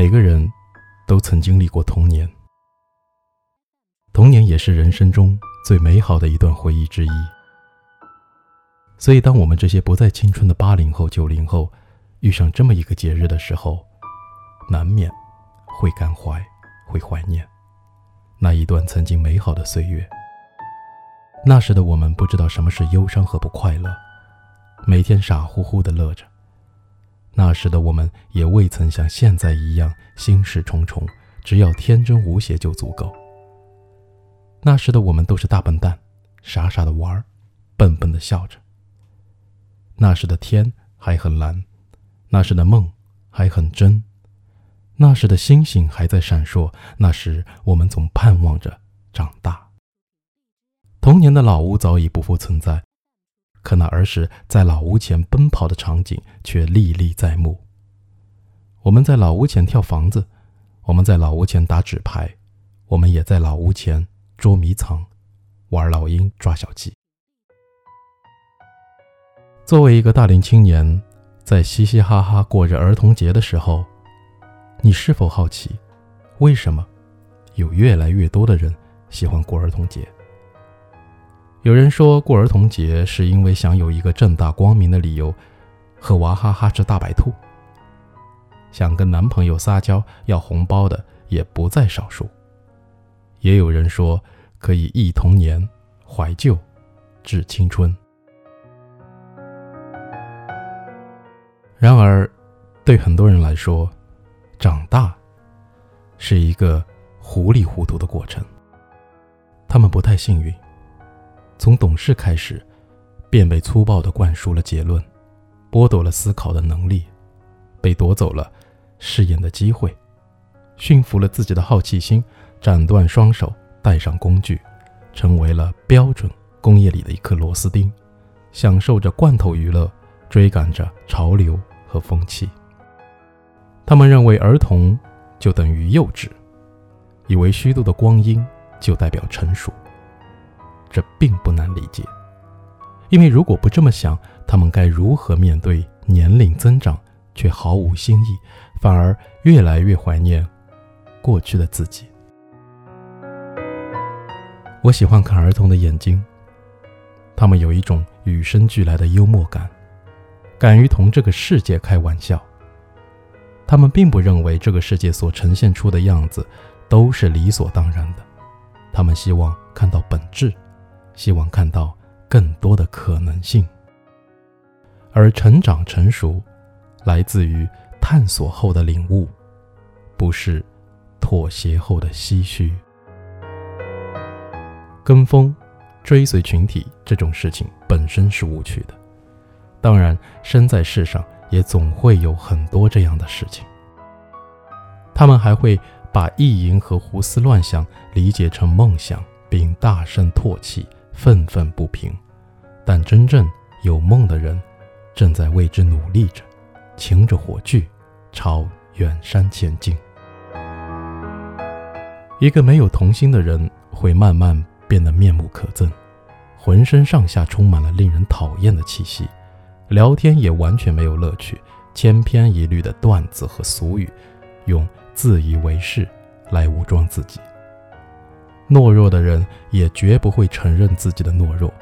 每个人都曾经历过童年，童年也是人生中最美好的一段回忆之一。所以，当我们这些不再青春的八零后、九零后遇上这么一个节日的时候，难免会感怀，会怀念那一段曾经美好的岁月。那时的我们不知道什么是忧伤和不快乐，每天傻乎乎的乐着。那时的我们也未曾像现在一样心事重重，只要天真无邪就足够。那时的我们都是大笨蛋，傻傻的玩，笨笨的笑着。那时的天还很蓝，那时的梦还很真，那时的星星还在闪烁。那时我们总盼望着长大。童年的老屋早已不复存在，可那儿时在老屋前奔跑的场景却历历在目。我们在老屋前跳房子，我们在老屋前打纸牌，我们也在老屋前捉迷藏，玩老鹰抓小鸡。作为一个大龄青年，在嘻嘻哈哈过着儿童节的时候，你是否好奇，为什么有越来越多的人喜欢过儿童节？有人说过儿童节是因为想有一个正大光明的理由，和娃哈哈吃大白兔。想跟男朋友撒娇要红包的也不在少数。也有人说可以忆童年、怀旧、致青春。然而，对很多人来说，长大是一个糊里糊涂的过程。他们不太幸运。从懂事开始，便被粗暴地灌输了结论，剥夺了思考的能力，被夺走了试验的机会，驯服了自己的好奇心，斩断双手，带上工具，成为了标准工业里的一颗螺丝钉，享受着罐头娱乐，追赶着潮流和风气。他们认为儿童就等于幼稚，以为虚度的光阴就代表成熟。这并不难理解，因为如果不这么想，他们该如何面对年龄增长却毫无新意，反而越来越怀念过去的自己？我喜欢看儿童的眼睛，他们有一种与生俱来的幽默感，敢于同这个世界开玩笑。他们并不认为这个世界所呈现出的样子都是理所当然的，他们希望看到本质。希望看到更多的可能性，而成长成熟，来自于探索后的领悟，不是妥协后的唏嘘。跟风、追随群体这种事情本身是无趣的，当然，生在世上也总会有很多这样的事情。他们还会把意淫和胡思乱想理解成梦想，并大声唾弃。愤愤不平，但真正有梦的人，正在为之努力着，擎着火炬，朝远山前进。一个没有童心的人，会慢慢变得面目可憎，浑身上下充满了令人讨厌的气息，聊天也完全没有乐趣，千篇一律的段子和俗语，用自以为是来武装自己。懦弱的人也绝不会承认自己的懦弱，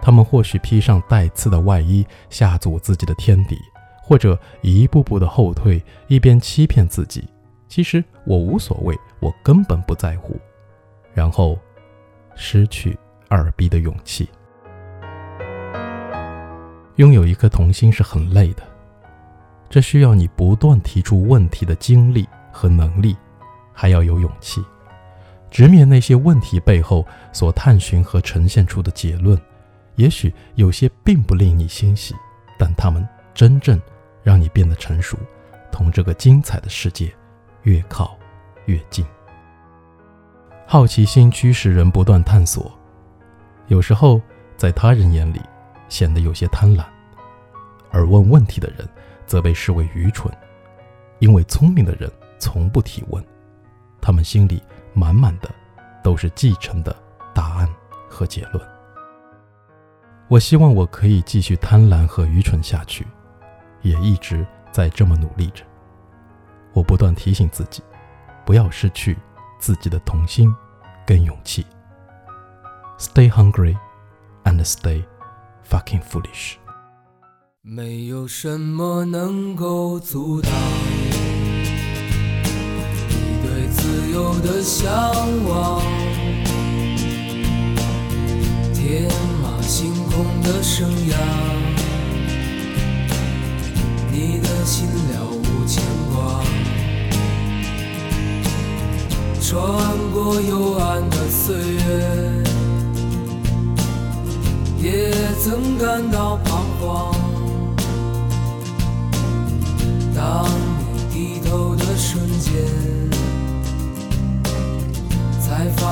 他们或许披上带刺的外衣，吓阻自己的天敌，或者一步步的后退，一边欺骗自己，其实我无所谓，我根本不在乎，然后失去二逼的勇气。拥有一颗童心是很累的，这需要你不断提出问题的精力和能力，还要有勇气。直面那些问题背后所探寻和呈现出的结论，也许有些并不令你欣喜，但他们真正让你变得成熟，同这个精彩的世界越靠越近。好奇心驱使人不断探索，有时候在他人眼里显得有些贪婪，而问问题的人则被视为愚蠢，因为聪明的人从不提问，他们心里。满满的都是继承的答案和结论。我希望我可以继续贪婪和愚蠢下去，也一直在这么努力着。我不断提醒自己，不要失去自己的童心跟勇气。Stay hungry and stay fucking foolish。没有什么能够阻挡自由的向往，天马行空的生涯，你的心了无牵挂。穿过幽暗的岁月，也曾感到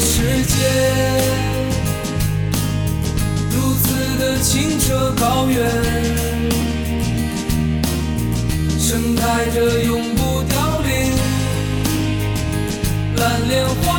世界，如此的清澈高远，盛开着永不凋零蓝莲花。